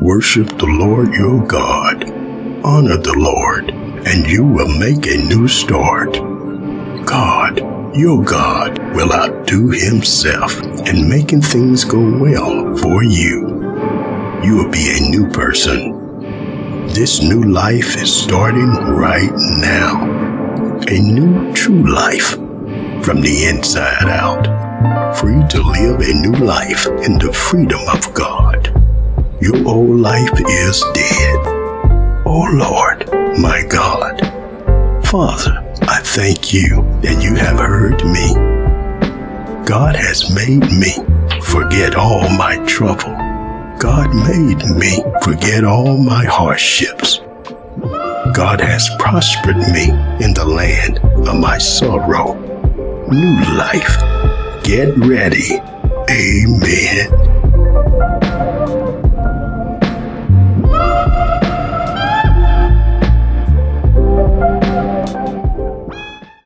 Worship the Lord your God. Honor the Lord, and you will make a new start. God, your God, will outdo himself in making things go well for you. You will be a new person. This new life is starting right now. A new true life from the inside out. Free to live a new life in the freedom of God. Your old life is dead. Oh Lord, my God. Father, I thank you that you have heard me. God has made me forget all my trouble. God made me forget all my hardships. God has prospered me in the land of my sorrow. New life. Get ready. Amen.